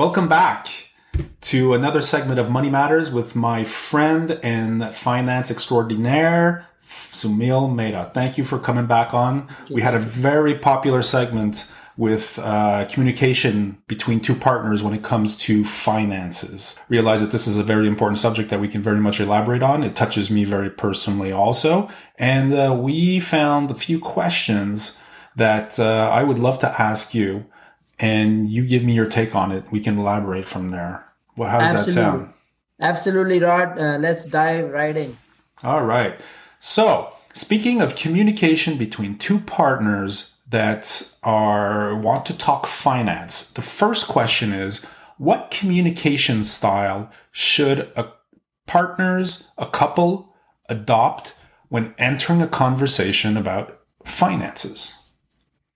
Welcome back to another segment of Money Matters with my friend and finance extraordinaire, Soumil Mehta. Thank you for coming back on. We had a very popular segment with uh, communication between two partners when it comes to finances. Realize that this is a very important subject that we can very much elaborate on. It touches me very personally also. And uh, we found a few questions that uh, I would love to ask you, and you give me your take on it. We can elaborate from there. Well, how does Absolutely. that sound? Absolutely, Rod. Uh, let's dive right in. All right. So, speaking of communication between two partners that are want to talk finance, the first question is what communication style should a partners, a couple adopt when entering a conversation about finances?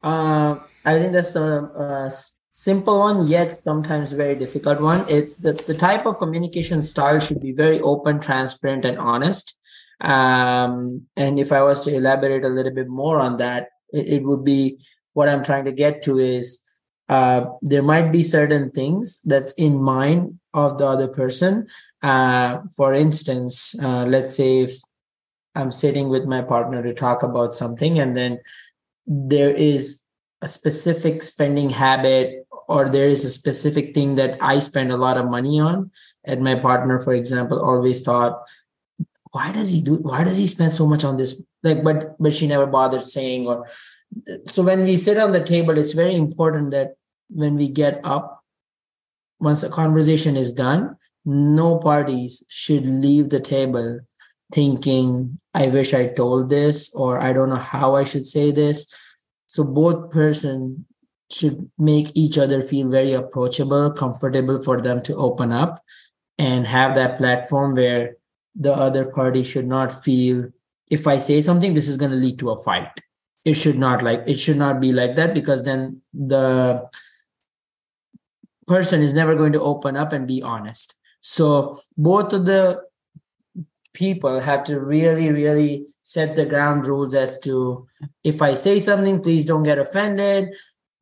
Uh, I think that's a, a, simple one, yet sometimes very difficult one. It the, the type of communication style should be very open, transparent, and honest. Um, and if I was to elaborate a little bit more on that, it, it would be what I'm trying to get to is uh, there might be certain things that's in mind of the other person. Uh, for instance, uh, let's say if I'm sitting with my partner to talk about something, and then there is a specific spending habit or there is a specific thing that I spend a lot of money on, and my partner, for example, always thought, why does he do why does he spend so much on this? Like, but but she never bothered saying or so when we sit on the table, it's very important that when we get up, once a conversation is done, no parties should leave the table thinking, I wish I told this, or I don't know how I should say this. So both person should make each other feel very approachable, comfortable for them to open up and have that platform where the other party should not feel if I say something, this is going to lead to a fight. It should not like it should not be like that because then the person is never going to open up and be honest. So both of the people have to really, really set the ground rules as to if I say something, please don't get offended.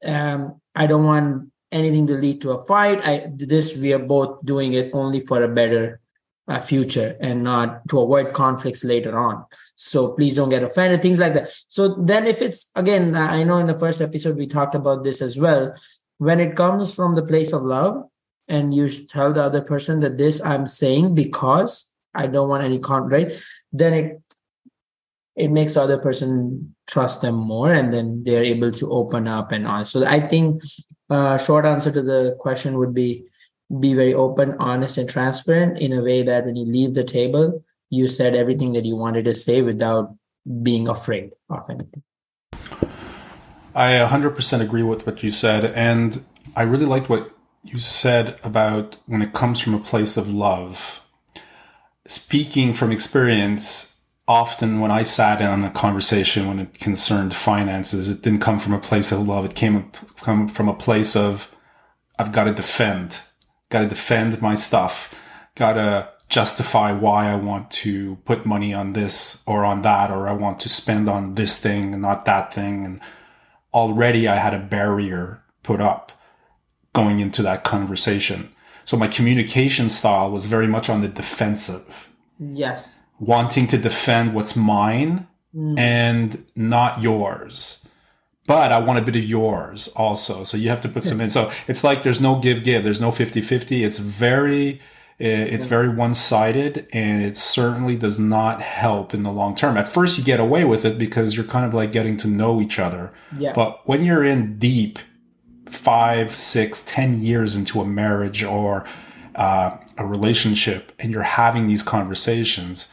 Um, I don't want anything to lead to a fight. I this we are both doing it only for a better uh, future and not to avoid conflicts later on. So please don't get offended, things like that. So then, if it's again, I know in the first episode we talked about this as well. When it comes from the place of love, and you tell the other person that this I'm saying because I don't want any conflict, then it it makes the other person trust them more, and then they're able to open up and on. So I think uh, short answer to the question would be be very open, honest, and transparent in a way that when you leave the table, you said everything that you wanted to say without being afraid of anything. I 100% agree with what you said. And I really liked what you said about when it comes from a place of love. Speaking from experience, often when I sat in a conversation when it concerned finances, it didn't come from a place of love. It came from a place of, I've got to defend got to defend my stuff, got to justify why I want to put money on this or on that, or I want to spend on this thing and not that thing. And already I had a barrier put up going into that conversation. So my communication style was very much on the defensive. Yes. Wanting to defend what's mine mm. and not yours but I want a bit of yours also. So you have to put some in. So it's like there's no give give. There's no 50 50. It's very eh, it's very one sided and it certainly does not help in the long term. At first, you get away with it because you're kind of like getting to know each other. Yeah. But when you're in deep, five, six, ten years into a marriage or uh, a relationship and you're having these conversations,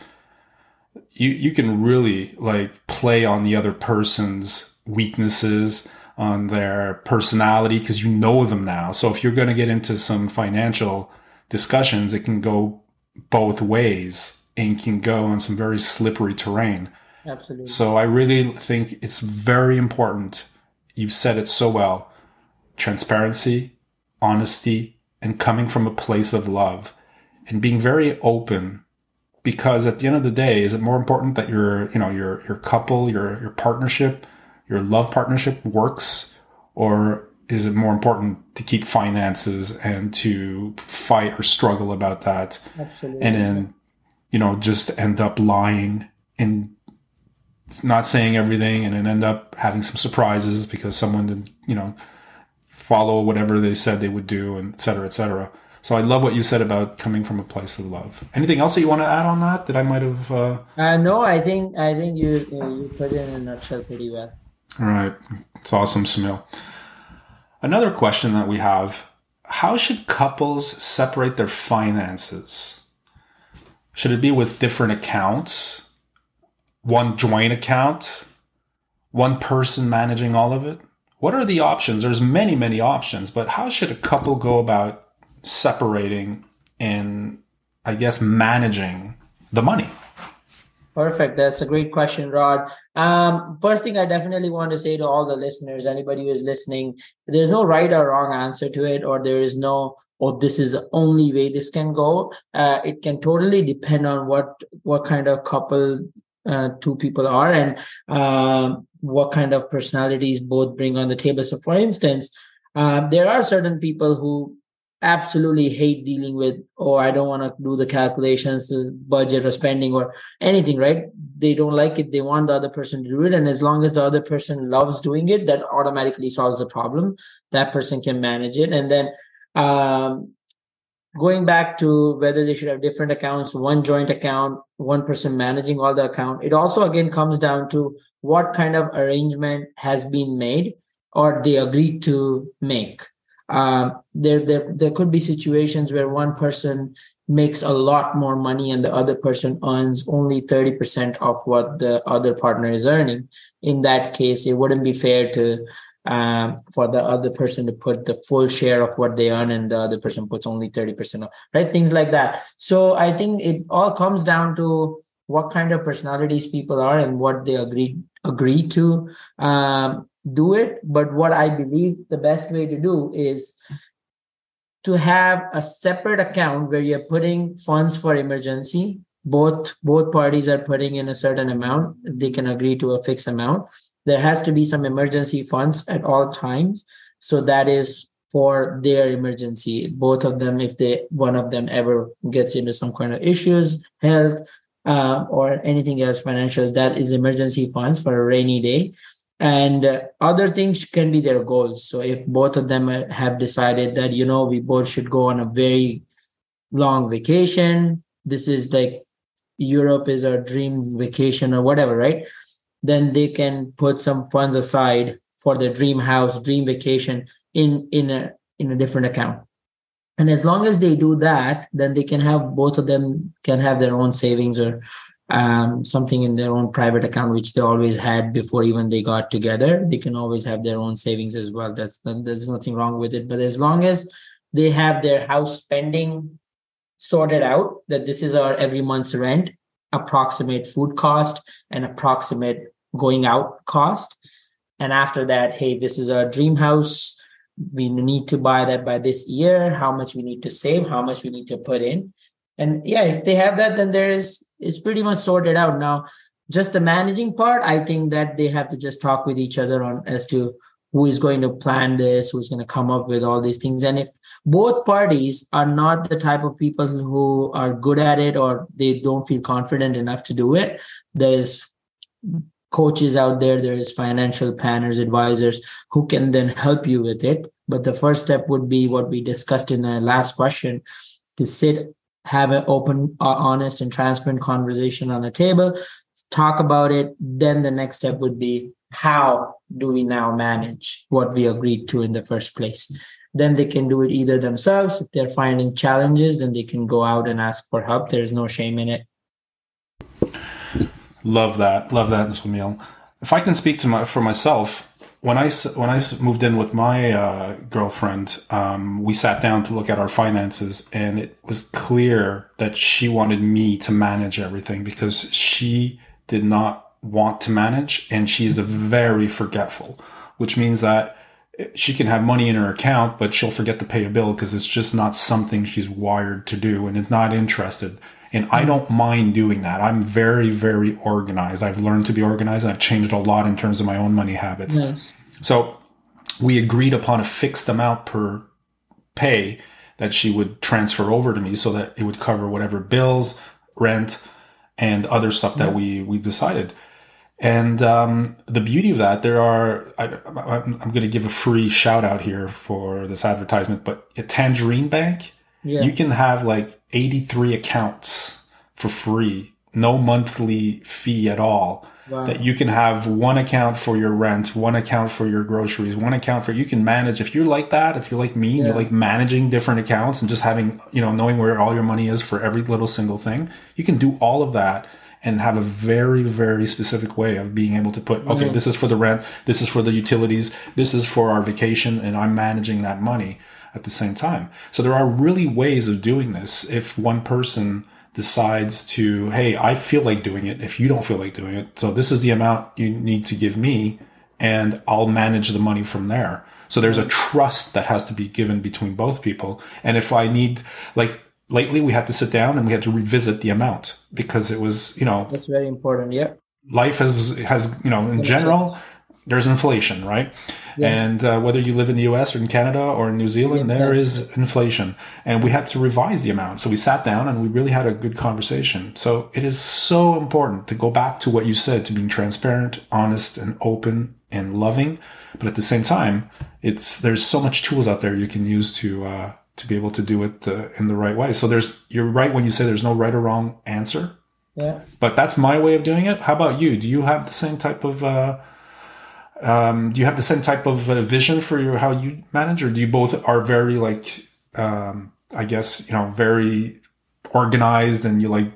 you, you can really like play on the other person's weaknesses, on their personality, because you know them now. So if you're going to get into some financial discussions, it can go both ways and can go on some very slippery terrain. Absolutely. So I really think it's very important. You've said it so well transparency, honesty, and coming from a place of love and being very open because at the end of the day is it more important that your you know your your couple your your partnership your love partnership works? Or is it more important to keep finances and to fight or struggle about that? Absolutely. and then you know just end up lying and not saying everything and then end up having some surprises because someone didn't you know follow whatever they said they would do and et cetera et cetera so i love what you said about coming from a place of love. Anything else that you want to add on that that i might have uh, Uh, no, I think I think you you put it in a nutshell pretty well. all right. It's awesome Soumil. another question that we have how should couples separate their finances? Should it be with different accounts? One joint account? One person managing all of it? What are the options? There's many many options but how should a couple go about separating and i guess managing the money Perfect. That's a great question, Rod. Um, first thing I definitely want to say to all the listeners, anybody who is listening, there's no right or wrong answer to it, or there is no, oh, this is the only way this can go. Uh, it can totally depend on what what kind of couple uh, two people are and um, what kind of personalities both bring on the table. So, for instance, uh, there are certain people who absolutely hate dealing with oh i don't want to do the calculations budget or spending or anything right? They don't like it they want the other person to do it and as long as the other person loves doing it that automatically solves the problem. That person can manage it. And then um, going back to whether they should have different accounts one joint account one person managing all the account it also again comes down to what kind of arrangement has been made or they agreed to make um, there, there there could be situations where one person makes a lot more money and the other person earns only 30% of what the other partner is earning. In that case it wouldn't be fair to um, for the other person to put the full share of what they earn and the other person puts only 30% of right? Things like that. So i think it all comes down to what kind of personalities people are and what they agree agree to. Um, do it but what i believe the best way to do is to have a separate account where you're putting funds for emergency. Both both parties are putting in a certain amount. They can agree to a fixed amount. There has to be some emergency funds at all times. So that is for their emergency. Both of them if they one of them ever gets into some kind of issues health uh, or anything else financial that is emergency funds for a rainy day and uh, other things can be their goals. So if both of them have decided that you know we both should go on a very long vacation this is like europe is our dream vacation or whatever right? Then they can put some funds aside for their dream house dream vacation in in a in a different account. And as long as they do that then they can have both of them can have their own savings or um, something in their own private account which they always had before even they got together. They can always have their own savings as well. That's there's nothing wrong with it. But as long as they have their house spending sorted out that this is our every month's rent approximate food cost and approximate going out cost. And after that hey this is our dream house. We need to buy that by this year. How much we need to save how much we need to put in. And yeah if they have that then there is it's pretty much sorted out now. Just the managing part i think that they have to just talk with each other on as to who is going to plan this who's going to come up with all these things. And if both parties are not the type of people who are good at it or they don't feel confident enough to do it there's coaches out there there is financial planners advisors who can then help you with it. But the first step would be what we discussed in the last question to sit have an open uh, honest and transparent conversation on the table talk about it. Then the next step would be how do we now manage what we agreed to in the first place? Then they can do it either themselves. If they're finding challenges then they can go out and ask for help. There's no shame in it. Love that. Love that, Soumil. If I can speak to my for myself, when I when I moved in with my uh, girlfriend, um, we sat down to look at our finances, and it was clear that she wanted me to manage everything because she did not want to manage, and she is very forgetful, which means that she can have money in her account, but she'll forget to pay a bill because it's just not something she's wired to do, and is not interested. And I don't mind doing that. I'm very, very organized. I've learned to be organized. I've changed a lot in terms of my own money habits. Nice. So we agreed upon a fixed amount per pay that she would transfer over to me so that it would cover whatever bills, rent, and other stuff that we we decided. And um, the beauty of that, there are, I, am going to give a free shout out here for this advertisement, but Tangerine Bank, yeah. you can have like 83 accounts for free, no monthly fee at all. Wow. That you can have one account for your rent, one account for your groceries, one account for you can manage. If you're like that, if you're like me, yeah. you like managing different accounts and just having, you know, knowing where all your money is for every little single thing, you can do all of that and have a very, very specific way of being able to put, okay, mm-hmm. this is for the rent, this is for the utilities, this is for our vacation, and I'm managing that money at the same time. So there are really ways of doing this if one person decides to, hey, I feel like doing it if you don't feel like doing it. So this is the amount you need to give me, and I'll manage the money from there. So there's a trust that has to be given between both people. And if I need, like, lately we had to sit down and we had to revisit the amount because it was you know that's very important yeah life has has you know in general there's inflation right yeah. and uh, whether you live in the us or in canada or in new zealand yeah, there is inflation and we had to revise the amount so we sat down and we really had a good conversation so it is so important to go back to what you said to being transparent honest and open and loving but at the same time it's there's so much tools out there you can use to uh, to be able to do it uh, in the right way. So there's you're right when you say there's no right or wrong answer. Yeah. But that's my way of doing it. How about you? Do you have the same type of uh, um, do you have the same type of uh, vision for your how you manage, or do you both are very like um, I guess you know very organized and you like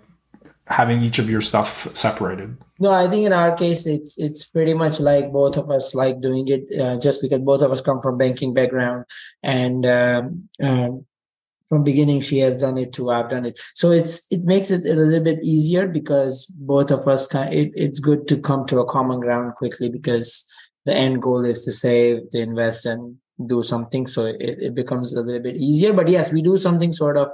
having each of your stuff separated? No, I think in our case, it's it's pretty much like both of us like doing it, uh, just because both of us come from banking background, and um, um, from beginning she has done it too. I've done it, so it's it makes it a little bit easier because both of us can. It, it's good to come to a common ground quickly because the end goal is to save, to invest, and do something. So it, it becomes a little bit easier. But yes, we do something sort of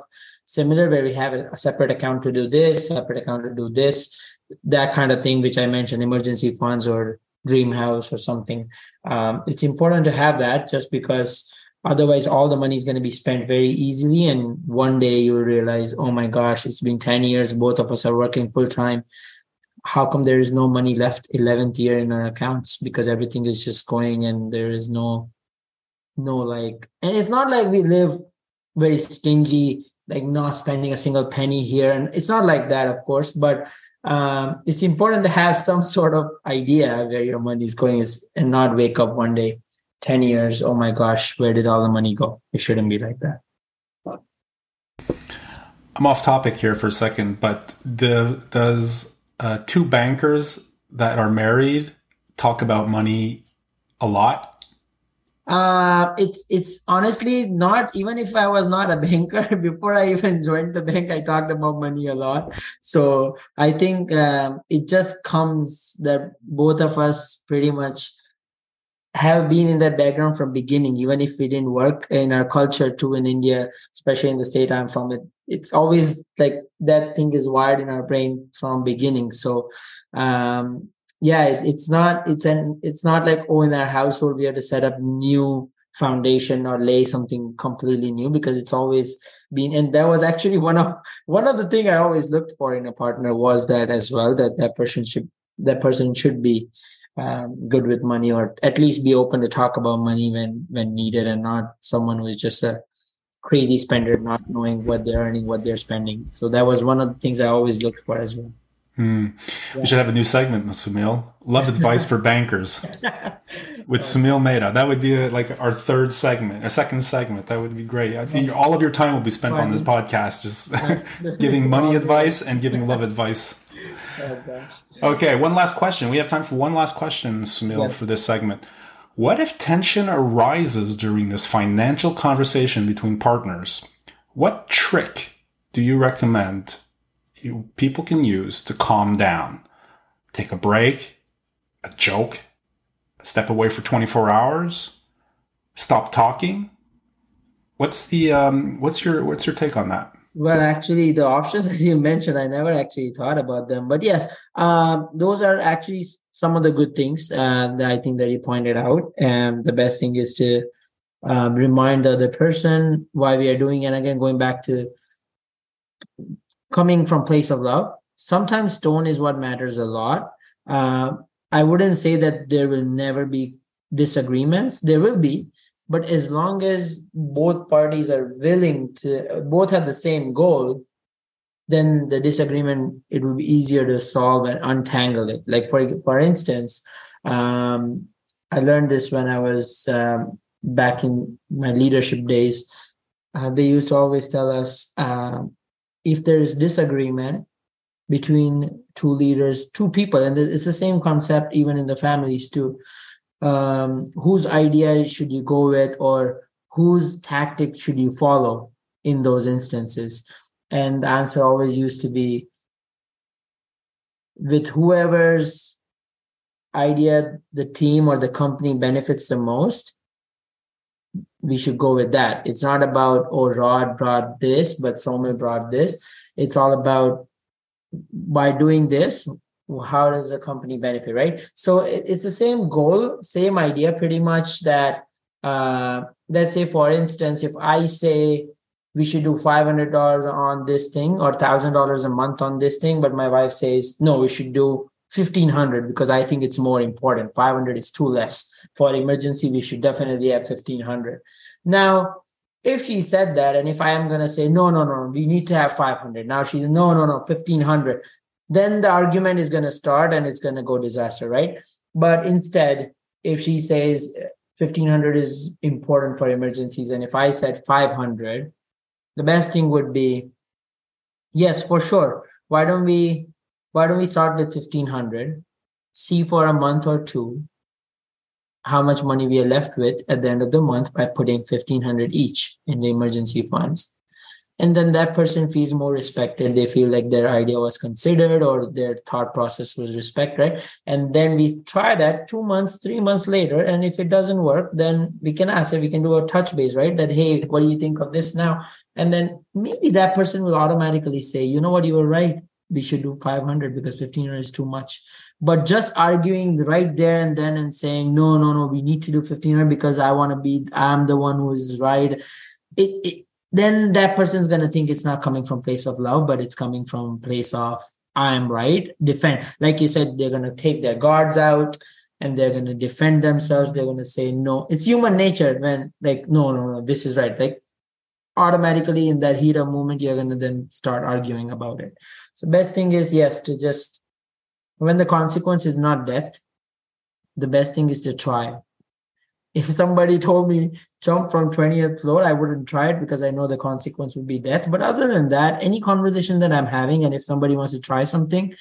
similar where we have a separate account to do this, separate account to do this, that kind of thing, which I mentioned, emergency funds or dream house or something. Um, it's important to have that just because otherwise all the money is going to be spent very easily. And one day you'll realize, oh my gosh, it's been 10 years, both of us are working full time. How come there is no money left 11th year in our accounts? Because everything is just going and there is no, no like, and it's not like we live very stingy like not spending a single penny here. And it's not like that of course but um, it's important to have some sort of idea where your money is going is, and not wake up one day 10 years oh my gosh where did all the money go? It shouldn't be like that. I'm off topic here for a second but the, does uh, two bankers that are married talk about money a lot uh, it's it's honestly not even if I was not a banker before I even joined the bank, I talked about money a lot. So I think um, it just comes that both of us pretty much have been in that background from beginning, even if we didn't work in our culture too in India, especially in the state I'm from. It it's always like that thing is wired in our brain from beginning. So um, yeah it, it's not it's an it's not like oh in our household we have to set up new foundation or lay something completely new because it's always been and that was actually one of one of the thing i always looked for in a partner was that as well that that person should that person should be um, good with money or at least be open to talk about money when when needed and not someone who's just a crazy spender not knowing what they're earning what they're spending so that was one of the things i always looked for as well Hmm. Yeah. We should have a new segment, Soumil. Love advice for bankers with Soumil Mehta. That would be a, like our third segment, a second segment. That would be great. I think all of your time will be spent on this podcast, just giving money advice and giving love advice. Oh, okay, one last question. We have time for one last question, Soumil, yes. for this segment. What if tension arises during this financial conversation between partners? What trick do you recommend you, people can use to calm down. Take a break, a joke, step away for 24 hours, stop talking. What's the um, what's your what's your take on that? Well, actually, the options that you mentioned, I never actually thought about them. But yes, uh, those are actually some of the good things uh, that I think that you pointed out. And the best thing is to um, remind the other person why we are doing. And again, going back to coming from place of love. Sometimes tone is what matters a lot. Uh, I wouldn't say that there will never be disagreements. There will be, but as long as both parties are willing to, both have the same goal, then the disagreement it will be easier to solve and untangle it. Like for for instance, um, I learned this when I was um, back in my leadership days. Uh, they used to always tell us uh, if there is disagreement between two leaders, two people, and it's the same concept even in the families too. Um, whose idea should you go with, or whose tactic should you follow in those instances? And the answer always used to be with whoever's idea the team or the company benefits the most we should go with that. It's not about, oh, Rod brought this, but Soumil brought this. It's all about by doing this, how does the company benefit, right? So it's the same goal, same idea, pretty much that, uh, let's say, for instance, if I say we should do $500 on this thing or $1,000 a month on this thing, but my wife says, no, we should do 1500 because I think it's more important. 500 is too less. For emergency, we should definitely have 1500. Now, if she said that, and if I am going to say, no, no, no, we need to have 500. Now she's, no, no, no, 1500. Then the argument is going to start and it's going to go disaster, right? But instead, if she says uh, 1500 is important for emergencies, and if I said 500, the best thing would be, yes, for sure. Why don't we why don't we start with 1500 see for a month or two how much money we are left with at the end of the month by putting 1500 each in the emergency funds and then that person feels more respected. They feel like their idea was considered or their thought process was respected right? And then we try that two months three months later and if it doesn't work then we can ask if we can do a touch base right? That hey what do you think of this now? And then maybe that person will automatically say you know what? You were right. We should do 500 because 1500 is too much. But just arguing right there and then and saying no no no we need to do 1500 because i want to be i'm the one who is right it, it then that person's going to think it's not coming from place of love but it's coming from place of i'm right defend like you said they're going to take their guards out and they're going to defend themselves they're going to say no it's human nature when like no no no this is right like automatically in that heat of moment you're going to then start arguing about it. So best thing is yes to just when the consequence is not death the best thing is to try if somebody told me jump from 20th floor i wouldn't try it because i know the consequence would be death but other than that any conversation that i'm having and if somebody wants to try something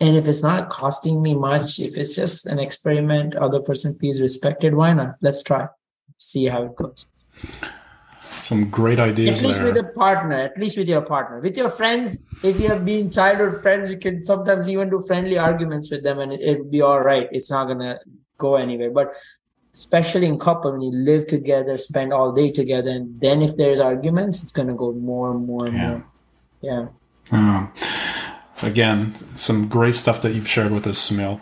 and if it's not costing me much if it's just an experiment other person feels respected why not let's try see how it goes some great ideas. At least there. with a partner, at least with your partner. With your friends, if you have been childhood friends, you can sometimes even do friendly arguments with them and it, will be all right. It's not gonna go anywhere. But especially in couple, when you live together, spend all day together, and then if there's arguments, it's gonna go more and more and yeah. more. Yeah. Um, again, some great stuff that you've shared with us, Soumil.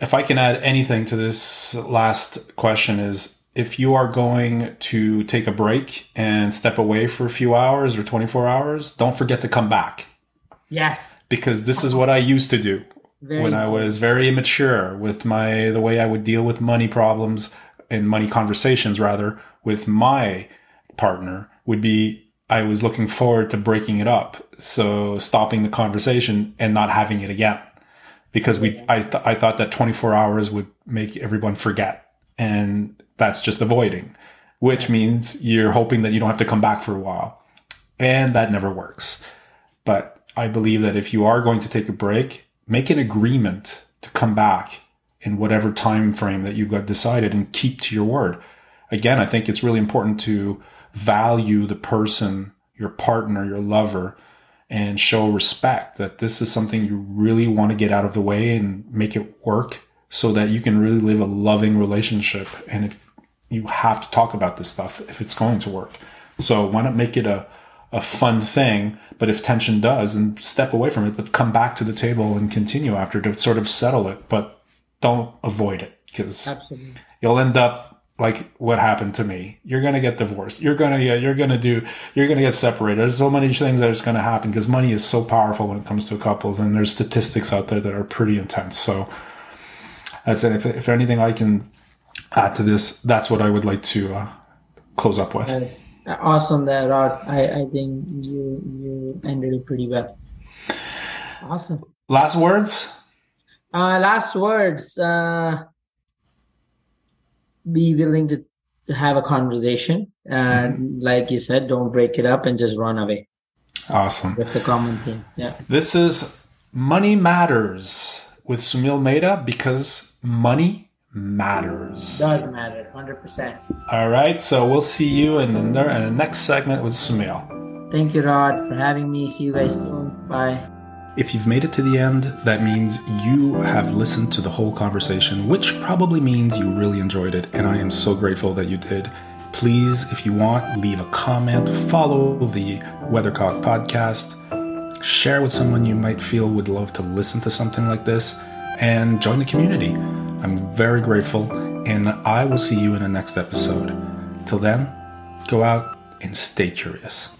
If I can add anything to this last question is if you are going to take a break and step away for a few hours or 24 hours, don't forget to come back. Yes. Because this is what I used to do very when I was very immature with my the way I would deal with money problems and money conversations rather with my partner would be I was looking forward to breaking it up. So stopping the conversation and not having it again. Because we I th- I thought that 24 hours would make everyone forget. And that's just avoiding, which means you're hoping that you don't have to come back for a while. And that never works. But I believe that if you are going to take a break, make an agreement to come back in whatever time frame that you've got decided and keep to your word. Again, I think it's really important to value the person, your partner, your lover, and show respect that this is something you really want to get out of the way and make it work so that you can really live a loving relationship. And you have to talk about this stuff if it's going to work. So why not make it a, a fun thing? But if tension does, and step away from it, but come back to the table and continue after to sort of settle it. But don't avoid it because you'll end up like what happened to me. You're gonna get divorced. You're gonna get. You're gonna do. You're gonna get separated. There's so many things that is gonna happen because money is so powerful when it comes to couples, and there's statistics out there that are pretty intense. So that's it. If, if anything I can add to this, that's what I would like to uh, close up with. Awesome there, Rod. I, I think you you ended it pretty well. Awesome. Last words. Uh, last words. Uh, be willing to, have a conversation. Uh, Like you said, don't break it up and just run away. Awesome. That's a common thing. Yeah. This is Money Matters with Soumil Mehta because money matters. Does matter. 100%. All right, so we'll see you in the, in the next segment with Soumil. Thank you, Rod, for having me. See you guys soon. Bye. If you've made it to the end, that means you have listened to the whole conversation, which probably means you really enjoyed it, and I am so grateful that you did. Please, if you want, leave a comment, follow the Weathercock podcast, share with someone you might feel would love to listen to something like this, and join the community. I'm very grateful, and I will see you in the next episode. Till then, go out and stay curious.